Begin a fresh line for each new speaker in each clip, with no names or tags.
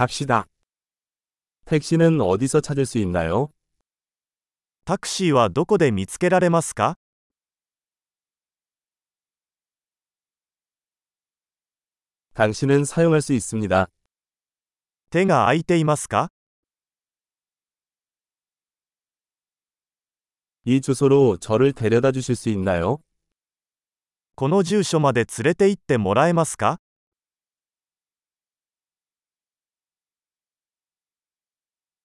갑시다.
택시는 어디서 찾을 수 있나요?
タクシーはどこで見つけられますか
당신은 사용할 수 있습니다.
手が空いていますか
이 주소로 저를 데려다 주실 수 있나요?
この住所まで連れて行ってもらえますか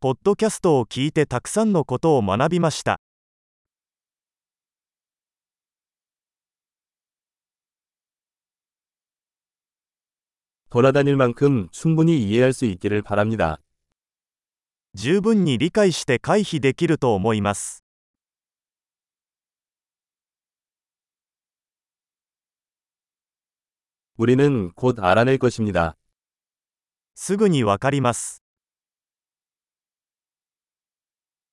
ポッドキャストを聞いてたくさんのことを学びました。
돌아다닐 만큼 충분히 이해할 수 있기를 바랍니다.
十分に理解して回避できると思います。
우리는 곧 알아낼 것입니다.
すぐにわかります。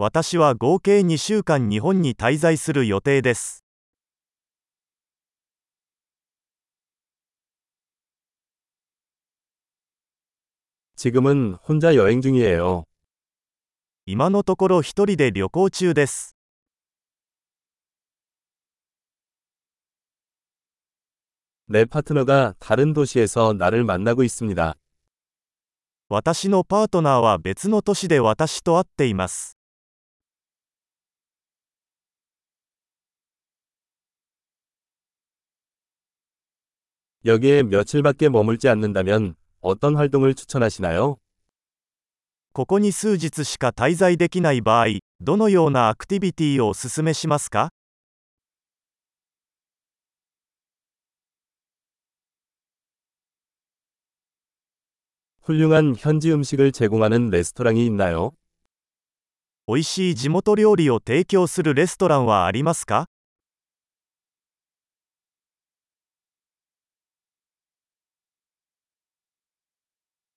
私は合計2週間日本に滞在する予定です。
지금은 혼자 여행 중이에요.
今のところ一人で旅行中です。
내 파트너가 다른 도시에서 나를 만나고 있습니다.
私のパートナーは別の都市で私と会っています。
여기에 며칠밖에 머물지 않는다면 어떤 활동을 추천하시나요?
ここに数日しか滞在できない場合、どのようなアクティビティをお勧めしますか
훌륭한 현지 음식을 제공하는 레스토랑이 있나요?
美味しい地元料理を提供するレストランはありますか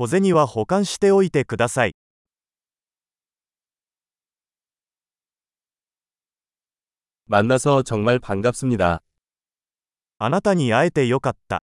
小銭は保管しておいてください。
만나서 정말 반갑습니다.
あなたに会えてよかった。